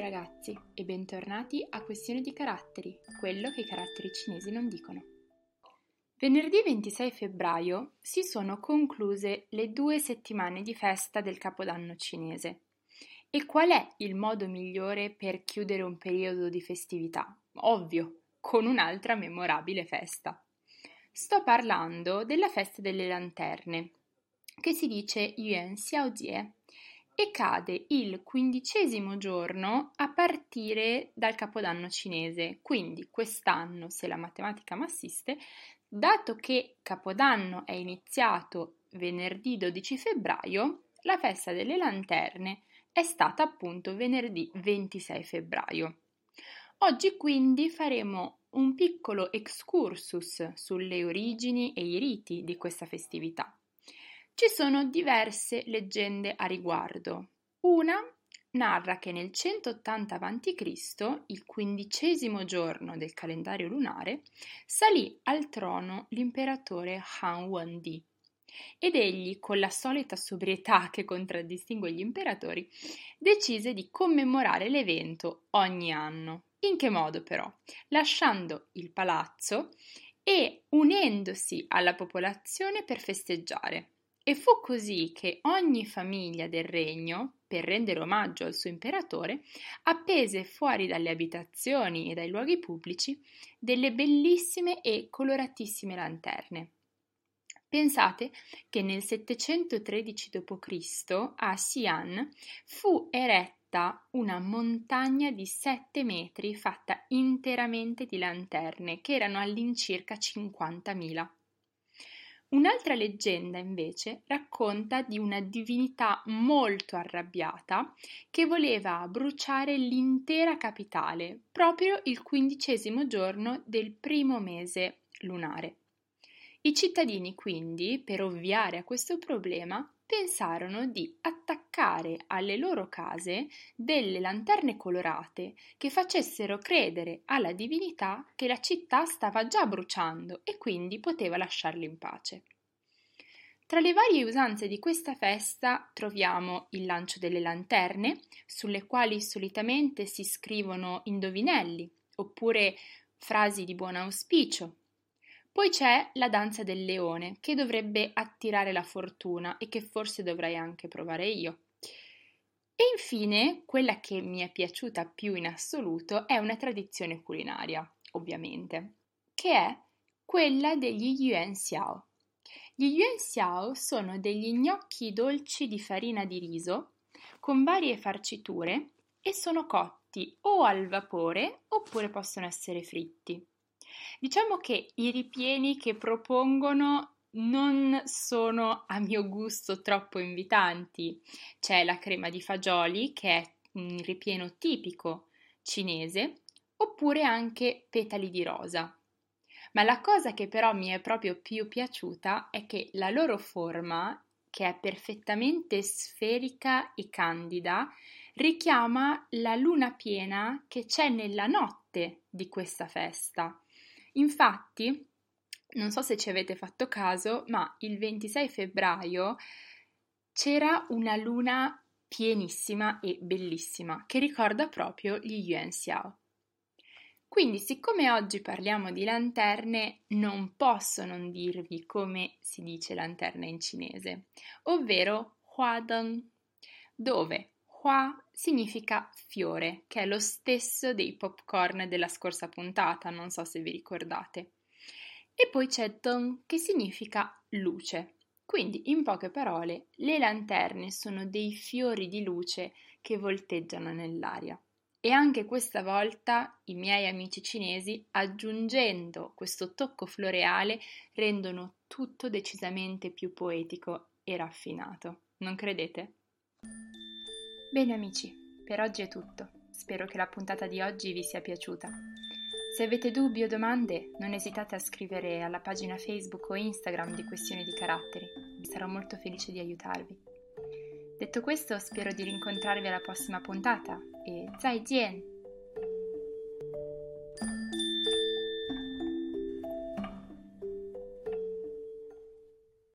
ragazzi e bentornati a Questione di caratteri, quello che i caratteri cinesi non dicono. Venerdì 26 febbraio si sono concluse le due settimane di festa del Capodanno cinese. E qual è il modo migliore per chiudere un periodo di festività? Ovvio, con un'altra memorabile festa. Sto parlando della festa delle lanterne, che si dice Yuan Xiaojie e cade il quindicesimo giorno a partire dal capodanno cinese. Quindi quest'anno, se la matematica m'assiste, dato che capodanno è iniziato venerdì 12 febbraio, la festa delle lanterne è stata appunto venerdì 26 febbraio. Oggi quindi faremo un piccolo excursus sulle origini e i riti di questa festività. Ci sono diverse leggende a riguardo. Una narra che nel 180 a.C., il quindicesimo giorno del calendario lunare, salì al trono l'imperatore Han Wendi ed egli, con la solita sobrietà che contraddistingue gli imperatori, decise di commemorare l'evento ogni anno. In che modo però? Lasciando il palazzo e unendosi alla popolazione per festeggiare. E fu così che ogni famiglia del regno, per rendere omaggio al suo imperatore, appese fuori dalle abitazioni e dai luoghi pubblici delle bellissime e coloratissime lanterne. Pensate che nel 713 d.C. a Xi'an fu eretta una montagna di 7 metri fatta interamente di lanterne, che erano all'incirca 50.000. Un'altra leggenda, invece, racconta di una divinità molto arrabbiata che voleva bruciare l'intera capitale proprio il quindicesimo giorno del primo mese lunare. I cittadini quindi, per ovviare a questo problema, pensarono di attaccare alle loro case delle lanterne colorate che facessero credere alla divinità che la città stava già bruciando e quindi poteva lasciarli in pace. Tra le varie usanze di questa festa troviamo il lancio delle lanterne, sulle quali solitamente si scrivono indovinelli oppure frasi di buon auspicio, poi c'è la danza del leone, che dovrebbe attirare la fortuna e che forse dovrei anche provare io. E infine, quella che mi è piaciuta più in assoluto è una tradizione culinaria, ovviamente, che è quella degli yuan xiao. Gli yuan xiao sono degli gnocchi dolci di farina di riso con varie farciture e sono cotti o al vapore oppure possono essere fritti. Diciamo che i ripieni che propongono non sono a mio gusto troppo invitanti. C'è la crema di fagioli, che è un ripieno tipico cinese, oppure anche petali di rosa. Ma la cosa che però mi è proprio più piaciuta è che la loro forma, che è perfettamente sferica e candida, richiama la luna piena che c'è nella notte di questa festa. Infatti, non so se ci avete fatto caso, ma il 26 febbraio c'era una luna pienissima e bellissima che ricorda proprio gli Yuan Xiao. Quindi, siccome oggi parliamo di lanterne, non posso non dirvi come si dice lanterna in cinese, ovvero Huadeng, dove Hua significa fiore, che è lo stesso dei popcorn della scorsa puntata, non so se vi ricordate. E poi c'è Dong, che significa luce. Quindi, in poche parole, le lanterne sono dei fiori di luce che volteggiano nell'aria. E anche questa volta i miei amici cinesi, aggiungendo questo tocco floreale, rendono tutto decisamente più poetico e raffinato. Non credete? Bene amici, per oggi è tutto. Spero che la puntata di oggi vi sia piaciuta. Se avete dubbi o domande, non esitate a scrivere alla pagina Facebook o Instagram di Questioni di Caratteri. Sarò molto felice di aiutarvi. Detto questo, spero di rincontrarvi alla prossima puntata e zai jian!